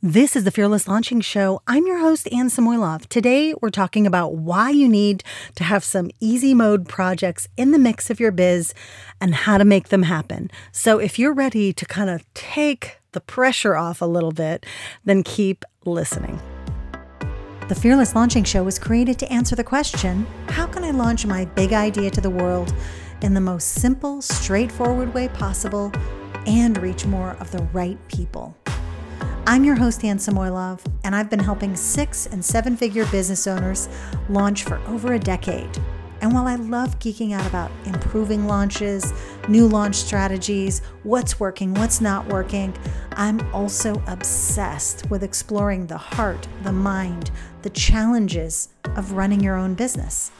This is the Fearless Launching Show. I'm your host, Anne Samoilov. Today, we're talking about why you need to have some easy mode projects in the mix of your biz and how to make them happen. So, if you're ready to kind of take the pressure off a little bit, then keep listening. The Fearless Launching Show was created to answer the question How can I launch my big idea to the world in the most simple, straightforward way possible and reach more of the right people? I'm your host, Anne Samoilov, and I've been helping six and seven figure business owners launch for over a decade. And while I love geeking out about improving launches, new launch strategies, what's working, what's not working, I'm also obsessed with exploring the heart, the mind, the challenges of running your own business.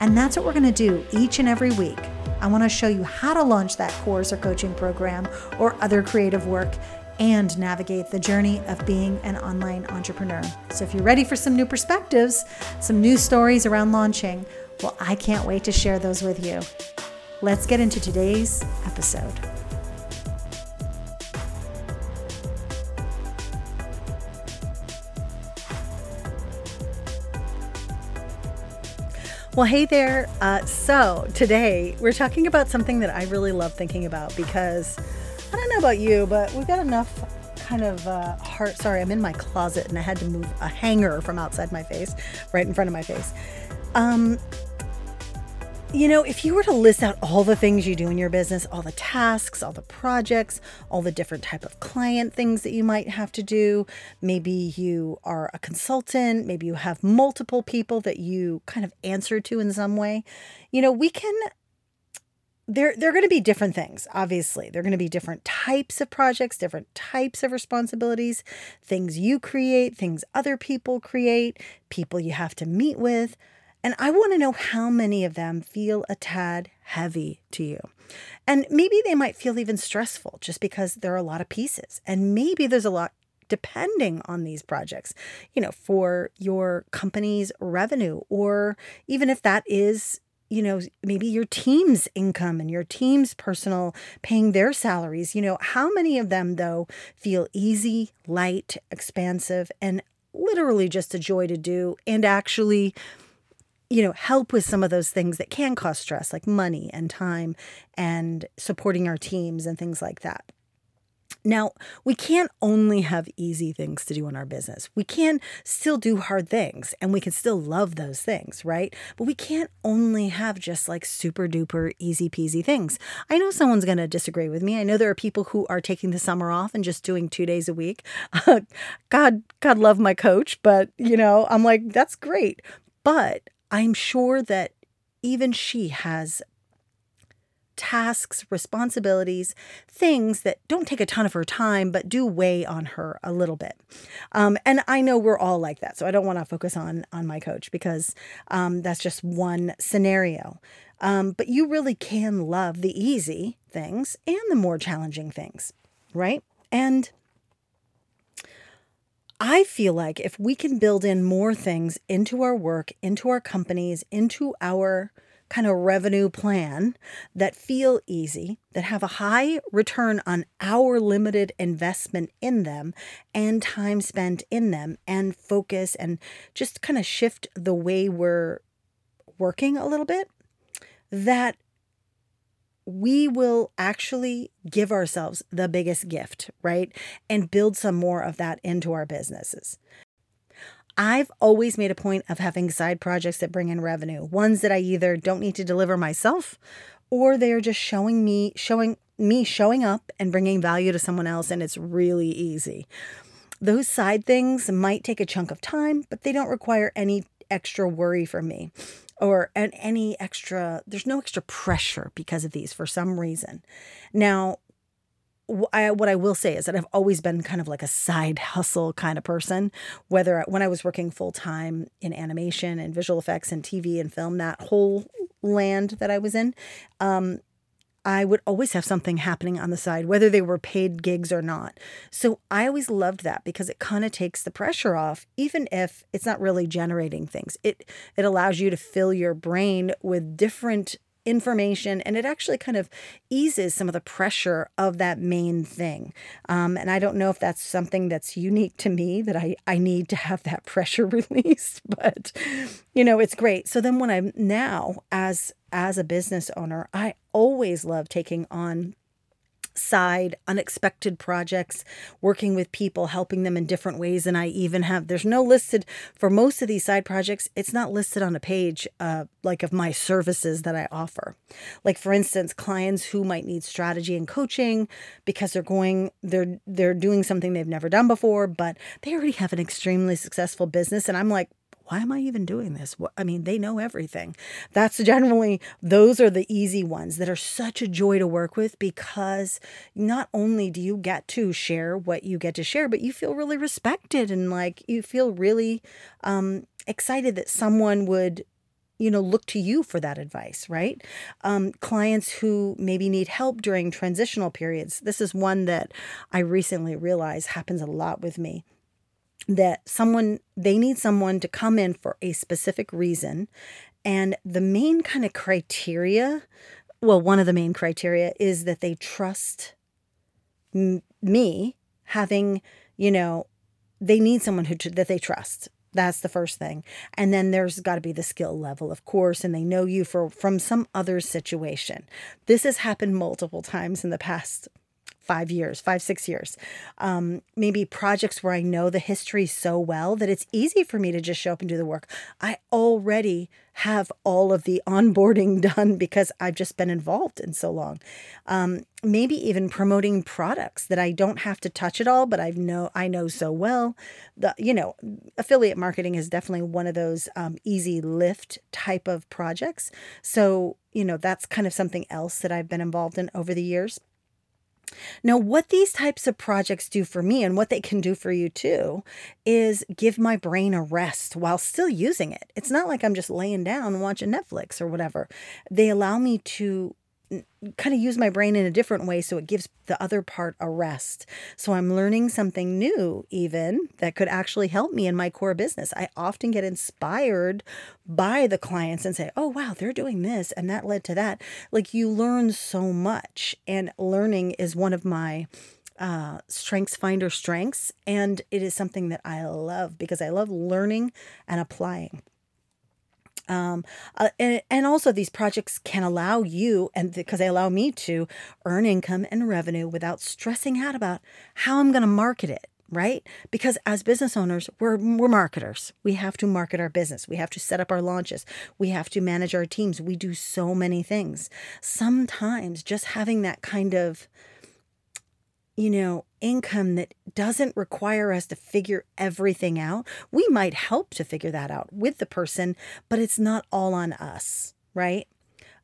And that's what we're to do each and every week. I want to show you how to launch that course or coaching program or other creative work and navigate the journey of being an online entrepreneur. So, if you're ready for some new perspectives, some new stories around launching, well, I can't wait to share those with you. Let's get into today's episode. Well, hey there. Uh, so, today we're talking about something that I really love thinking about because I don't know about you, but we've got enough kind of uh, heart. Sorry, I'm in my closet and I had to move a hanger from outside my face, right in front of my face. Um, you know, if you were to list out all the things you do in your business, all the tasks, all the projects, all the different type of client things that you might have to do, maybe you are a consultant, maybe you have multiple people that you kind of answer to in some way. You know, we can they're they're going to be different things obviously. They're going to be different types of projects different types of responsibilities things you create things other people create people you have to meet with. And i want to know how many of them feel a tad heavy to you. And maybe they might feel even stressful just because there are a lot of pieces. And maybe there's a lot depending on these projects, you know, for your company's revenue, or even if that is you know, maybe your team's income and your team's personal paying their salaries. You know, how many of them, though, feel easy, light, expansive, and literally just a joy to do and actually you know help with some of those things that can cause stress like money and time and supporting our teams and things like that now, we can't only have easy things to do in our business. We can still do hard things and we can still love those things, right? But we can't only have just like super duper easy peasy things. I know someone's going to disagree with me. I know there are people who are taking the summer off and just doing 2 days a week. God God love my coach, but you know, I'm like that's great. But I'm sure that even she has tasks, responsibilities, things that don't take a ton of her time, but do weigh on her a little bit. Um, and I know we're all like that. So I don't want to focus on, on my coach because um, that's just one scenario. Um, but you really can love the easy things and the more challenging things, right? And I feel like if we can build in more things into our work, into our companies, into our kind of revenue plan that feel easy, that have a high return on our limited investment in them and time spent in them and focus and just kind of shift the way we're working a little bit, that we will actually give ourselves the biggest gift, right? And build some more of that into our businesses. I've always made a point of having side projects that bring in revenue, ones that I either don't need to deliver myself or they're just showing me showing me showing up and bringing value to someone else and it's really easy. Those side things might take a chunk of time, but they don't require any extra worry from me or any extra there's no extra pressure because of these for some reason. Now, I, what I will say is that I've always been kind of like a side hustle kind of person. Whether when I was working full time in animation and visual effects and TV and film, that whole land that I was in, um, I would always have something happening on the side, whether they were paid gigs or not. So I always loved that because it kind of takes the pressure off, even if it's not really generating things. It it allows you to fill your brain with different information and it actually kind of eases some of the pressure of that main thing. Um, and I don't know if that's something that's unique to me that I, I need to have that pressure released, but you know, it's great. So then when I'm now as as a business owner, I always love taking on side unexpected projects, working with people, helping them in different ways. And I even have, there's no listed for most of these side projects, it's not listed on a page uh, like of my services that I offer. Like for instance, clients who might need strategy and coaching because they're going, they're, they're doing something they've never done before, but they already have an extremely successful business. And I'm like, why am I even doing this? I mean, they know everything. That's generally, those are the easy ones that are such a joy to work with because not only do you get to share what you get to share, but you feel really respected and like you feel really um, excited that someone would you know look to you for that advice right um, clients who maybe need help during transitional periods this is one that i recently realized happens a lot with me that someone they need someone to come in for a specific reason. And the main kind of criteria well one of the main criteria is that they trust me having you know they need someone who that they trust. That's the first thing. And then there's got to be the skill level of course and they know you for from some other situation. This has happened multiple times in the past five years, five, six years. Um, maybe projects where I know the history so well that it's easy for me to just show up and do the work. I already have all of the onboarding done because I've just been involved in so long. Um, maybe even promoting products that I don't have to touch at all, but I know I know so well. The you know affiliate marketing is definitely one of those um, easy lift type of projects. So you know that's kind of something else that I've been involved in over the years. Now, what these types of projects do for me and what they can do for you too is give my brain a rest while still using it. It's not like I'm just laying down watching Netflix or whatever. They allow me to kind of use my brain in a different way so it gives the other part a rest. So I'm learning something new, even that could actually help me in my core business. I often get inspired by the clients and say, oh, wow, they're doing this and that led to that. Like you learn so much, and learning is one of my uh, StrengthsFinder strengths. And it is something that I love because I love learning and applying. Um, uh, and, and also these projects can allow you and because they allow me to earn income and revenue without stressing out about how I'm going to market it right? Because as business owners we're we're marketers. We have to market our business. We have to set up our launches. We have to manage our teams. We do so many things. Sometimes just having that kind of you know, income that doesn't require us to figure everything out. We might help to figure that out with the person, but it's not all on us, right?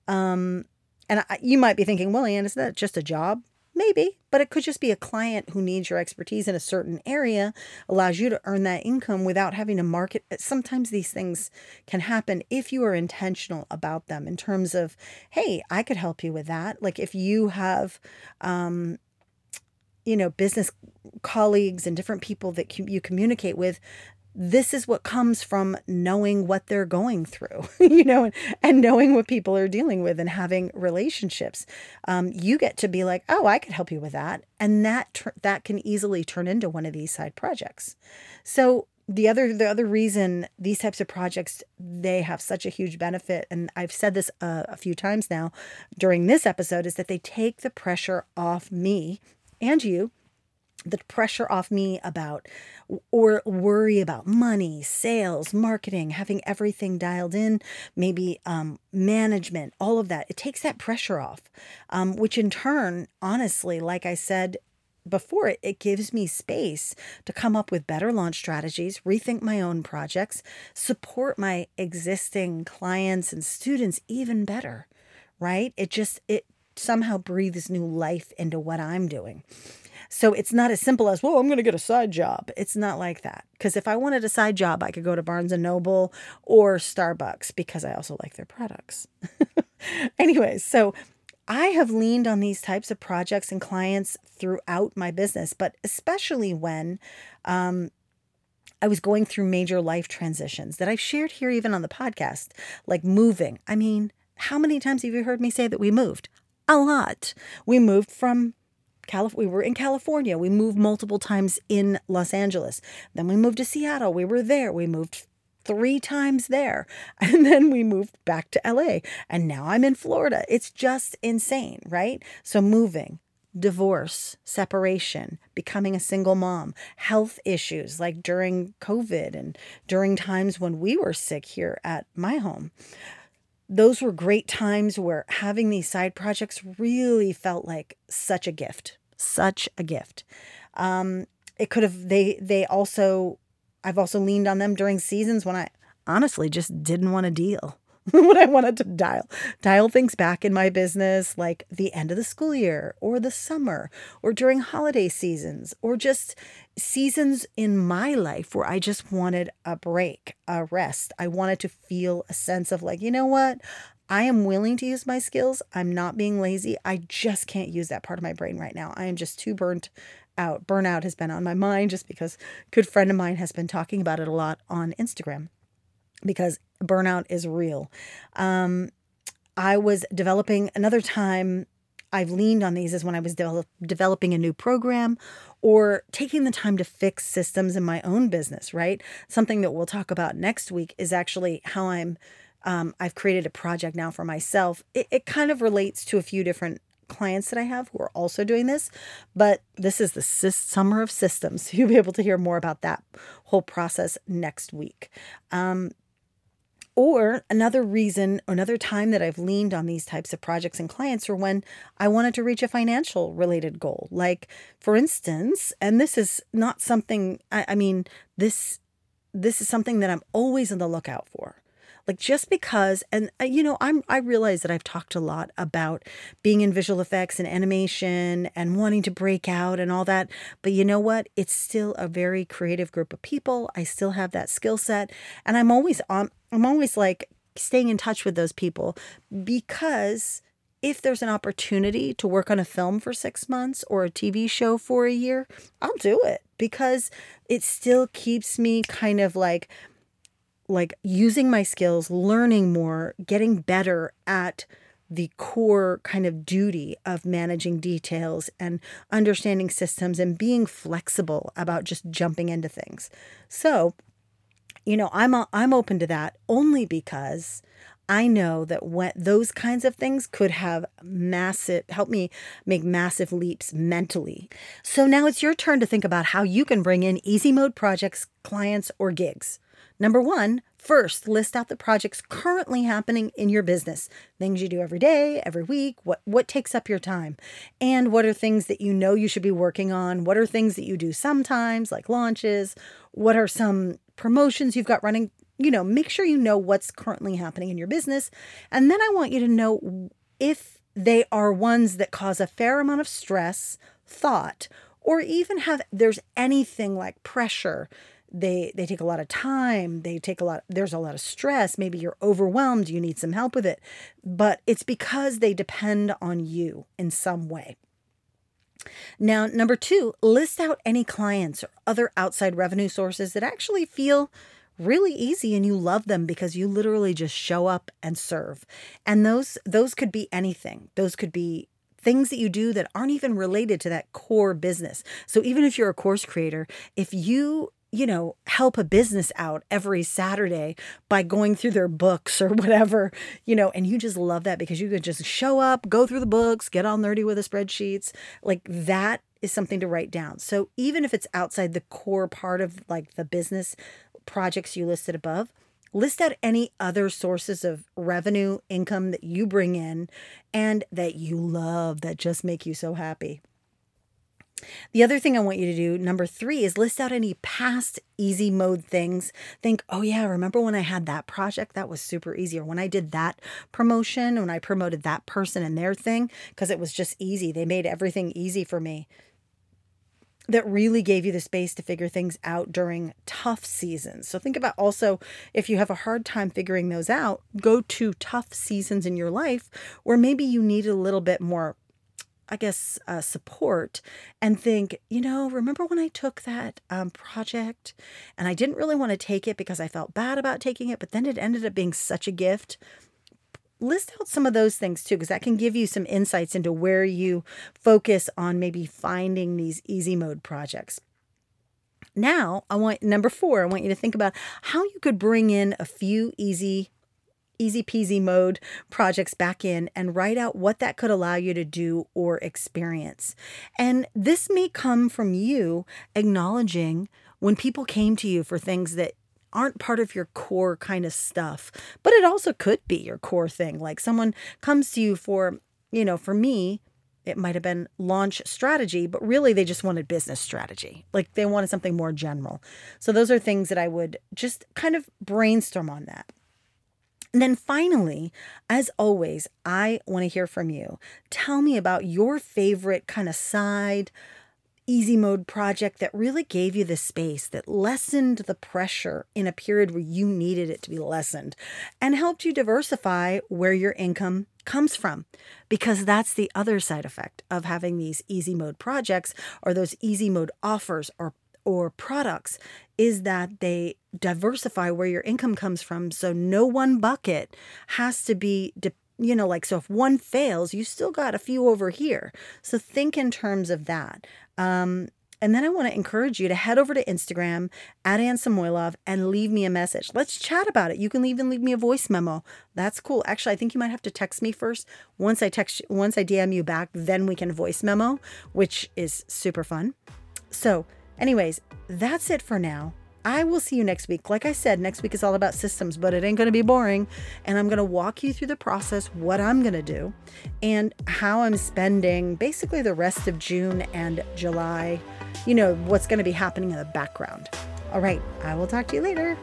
Um, and I, you might be thinking, well, Anne, is that just a job? Maybe, but it could just be a client who needs your expertise in a certain area, allows you to earn that income without having to market. Sometimes these things can happen if you are intentional about them in terms of, hey, I could help you with that. Like if you have, um, you know, business colleagues and different people that you communicate with, this is what comes from knowing what they're going through, you know, and, and knowing what people are dealing with and having relationships. Um, you get to be like, oh, I could help you with that, and that that can easily turn into one of these side projects. So the other the other reason these types of projects they have such a huge benefit and i've said this a few times now during this episode is that they take the pressure off me and you the pressure off me about or worry about money, sales, marketing, having everything dialed in, maybe um, management, all of that. It takes that pressure off, um, which in turn, honestly, like I said before, it, it gives me space to come up with better launch strategies, rethink my own projects, support my existing clients and students even better, right? It just, it somehow breathes new life into what I'm doing. So it's not as simple as, well, I'm going to get a side job. It's not like that. Because if I wanted a side job, I could go to Barnes and Noble or Starbucks because I also like their products. Anyways, so I have leaned on these types of projects and clients throughout my business, but especially when um, I was going through major life transitions that I've shared here, even on the podcast, like moving. I mean, how many times have you heard me say that we moved? A lot. We moved from Calif- we were in California. We moved multiple times in Los Angeles. Then we moved to Seattle. We were there. We moved three times there. And then we moved back to LA. And now I'm in Florida. It's just insane, right? So moving, divorce, separation, becoming a single mom, health issues like during COVID and during times when we were sick here at my home those were great times where having these side projects really felt like such a gift, such a gift. Um, it could have they they also I've also leaned on them during seasons when I honestly just didn't want to deal. when I wanted to dial dial things back in my business, like the end of the school year or the summer or during holiday seasons or just seasons in my life where I just wanted a break, a rest. I wanted to feel a sense of like, you know what? I am willing to use my skills. I'm not being lazy. I just can't use that part of my brain right now. I am just too burnt out. Burnout has been on my mind just because a good friend of mine has been talking about it a lot on Instagram because burnout is real. Um, I was developing another time. I've leaned on these is when I was de- developing a new program or taking the time to fix systems in my own business, right? Something that we'll talk about next week is actually how I'm um, I've created a project now for myself. It, it kind of relates to a few different clients that I have who are also doing this, but this is the summer of systems. You'll be able to hear more about that whole process next week. Um, or another reason, another time that I've leaned on these types of projects and clients are when I wanted to reach a financial related goal. Like, for instance, and this is not something, I, I mean, this this is something that I'm always on the lookout for. Like just because, and uh, you know, I'm I realize that I've talked a lot about being in visual effects and animation and wanting to break out and all that, but you know what? It's still a very creative group of people. I still have that skill set, and I'm always on. I'm always like staying in touch with those people because if there's an opportunity to work on a film for six months or a TV show for a year, I'll do it because it still keeps me kind of like like using my skills, learning more, getting better at the core kind of duty of managing details and understanding systems and being flexible about just jumping into things. So, you know, I'm I'm open to that only because I know that when those kinds of things could have massive help me make massive leaps mentally. So now it's your turn to think about how you can bring in easy mode projects, clients or gigs. Number one, first list out the projects currently happening in your business. Things you do every day, every week, what what takes up your time. And what are things that you know you should be working on? What are things that you do sometimes like launches? What are some promotions you've got running? You know, make sure you know what's currently happening in your business. And then I want you to know if they are ones that cause a fair amount of stress, thought, or even have there's anything like pressure they they take a lot of time they take a lot there's a lot of stress maybe you're overwhelmed you need some help with it but it's because they depend on you in some way. Now number 2 list out any clients or other outside revenue sources that actually feel really easy and you love them because you literally just show up and serve. And those those could be anything. Those could be things that you do that aren't even related to that core business. So even if you're a course creator, if you you know, help a business out every Saturday by going through their books or whatever, you know, and you just love that because you could just show up, go through the books, get all nerdy with the spreadsheets. Like that is something to write down. So even if it's outside the core part of like the business projects you listed above, list out any other sources of revenue, income that you bring in and that you love that just make you so happy. The other thing I want you to do, number three, is list out any past easy mode things. Think, oh, yeah, remember when I had that project? That was super easy. Or when I did that promotion, when I promoted that person and their thing, because it was just easy. They made everything easy for me. That really gave you the space to figure things out during tough seasons. So think about also if you have a hard time figuring those out, go to tough seasons in your life where maybe you need a little bit more I guess, uh, support and think, you know, remember when I took that um, project and I didn't really want to take it because I felt bad about taking it, but then it ended up being such a gift. list out some of those things too, because that can give you some insights into where you focus on maybe finding these easy mode projects. Now, I want number four, I want you to think about how you could bring in a few easy easy peasy mode projects back in and write out what that could allow you to do or experience. And this may come from you acknowledging when people came to you for things that aren't part of your core kind of stuff, but it also could be your core thing. Like someone comes to you for, you know, for me, it might have been launch strategy, but really they just wanted business strategy. Like they wanted something more general. So those are things that I would just kind of brainstorm on that. And then finally, as always, I want to hear from you. Tell me about your favorite kind of side easy mode project that really gave you the space, that lessened the pressure in a period where you needed it to be lessened, and helped you diversify where your income comes from. Because that's the other side effect of having these easy mode projects or those easy mode offers or or products is that they diversify where your income comes from so no one bucket has to be de- you know like so if one fails you still got a few over here so think in terms of that um, and then I want to encourage you to head over to Instagram at Anne Samoilov and leave me a message. Let's chat about it. You can even leave me a voice memo. That's cool. Actually, I think you might have to text me first. Once I text, once I DM you back, then we can voice memo, which is super fun. So, anyways, that's it for now. I will see you next week. Like I said, next week is all about systems, but it ain't going to be boring. And I'm going to walk you through the process, what I'm going to do, and how I'm spending basically the rest of June and July. You know, what's going to be happening in the background. All right, I will talk to you later.